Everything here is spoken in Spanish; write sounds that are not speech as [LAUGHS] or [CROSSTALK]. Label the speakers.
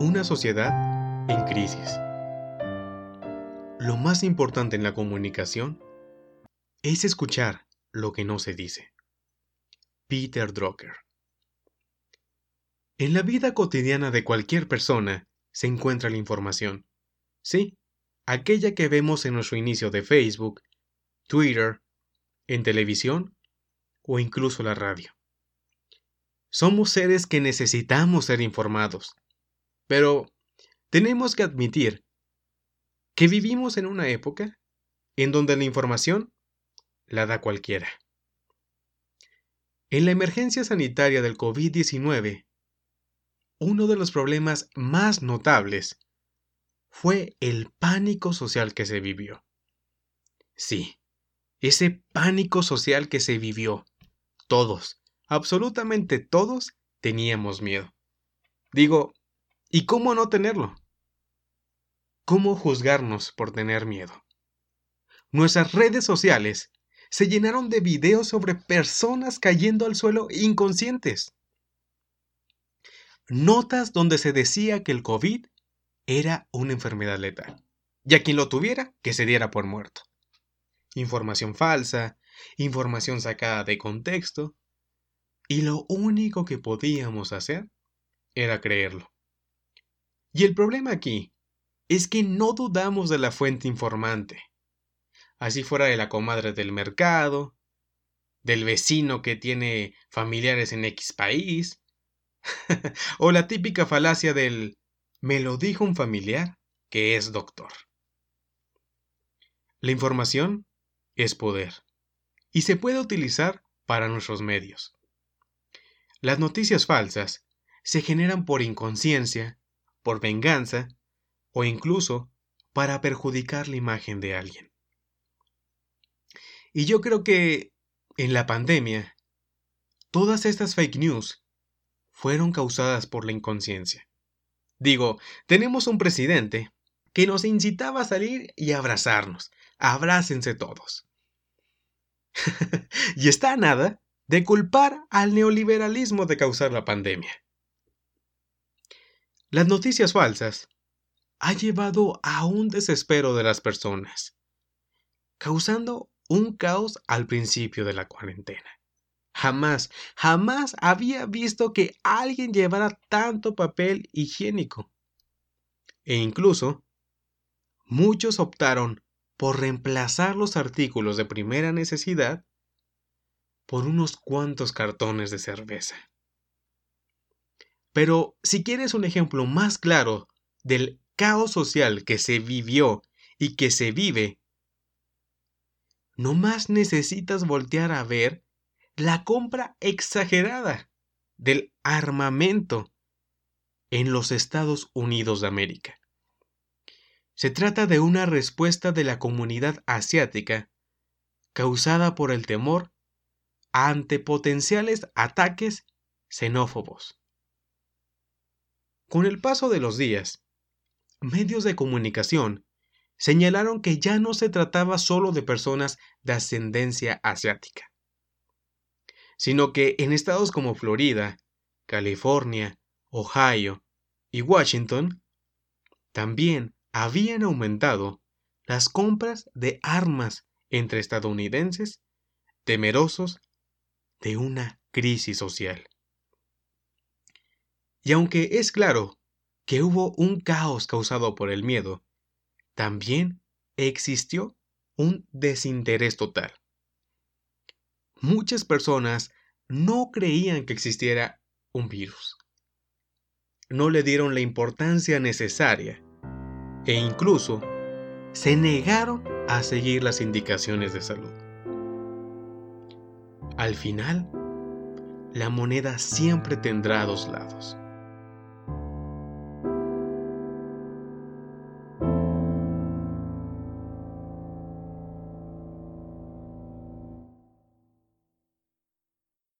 Speaker 1: una sociedad en crisis. Lo más importante en la comunicación es escuchar lo que no se dice. Peter Drucker. En la vida cotidiana de cualquier persona se encuentra la información. Sí, aquella que vemos en nuestro inicio de Facebook, Twitter, en televisión o incluso la radio. Somos seres que necesitamos ser informados, pero tenemos que admitir que vivimos en una época en donde la información la da cualquiera. En la emergencia sanitaria del COVID-19, uno de los problemas más notables fue el pánico social que se vivió. Sí, ese pánico social que se vivió. Todos, absolutamente todos, teníamos miedo. Digo, ¿y cómo no tenerlo? ¿Cómo juzgarnos por tener miedo? Nuestras redes sociales se llenaron de videos sobre personas cayendo al suelo inconscientes. Notas donde se decía que el COVID era una enfermedad letal, y a quien lo tuviera, que se diera por muerto. Información falsa, información sacada de contexto, y lo único que podíamos hacer era creerlo. Y el problema aquí es que no dudamos de la fuente informante así fuera de la comadre del mercado, del vecino que tiene familiares en X país, [LAUGHS] o la típica falacia del me lo dijo un familiar que es doctor. La información es poder y se puede utilizar para nuestros medios. Las noticias falsas se generan por inconsciencia, por venganza o incluso para perjudicar la imagen de alguien. Y yo creo que en la pandemia, todas estas fake news fueron causadas por la inconsciencia. Digo, tenemos un presidente que nos incitaba a salir y abrazarnos. Abrácense todos. [LAUGHS] y está a nada de culpar al neoliberalismo de causar la pandemia. Las noticias falsas ha llevado a un desespero de las personas, causando un caos al principio de la cuarentena. Jamás, jamás había visto que alguien llevara tanto papel higiénico. E incluso, muchos optaron por reemplazar los artículos de primera necesidad por unos cuantos cartones de cerveza. Pero si quieres un ejemplo más claro del caos social que se vivió y que se vive no más necesitas voltear a ver la compra exagerada del armamento en los Estados Unidos de América. Se trata de una respuesta de la comunidad asiática causada por el temor ante potenciales ataques xenófobos. Con el paso de los días, medios de comunicación señalaron que ya no se trataba solo de personas de ascendencia asiática, sino que en estados como Florida, California, Ohio y Washington también habían aumentado las compras de armas entre estadounidenses temerosos de una crisis social. Y aunque es claro que hubo un caos causado por el miedo, también existió un desinterés total. Muchas personas no creían que existiera un virus. No le dieron la importancia necesaria e incluso se negaron a seguir las indicaciones de salud. Al final, la moneda siempre tendrá dos lados.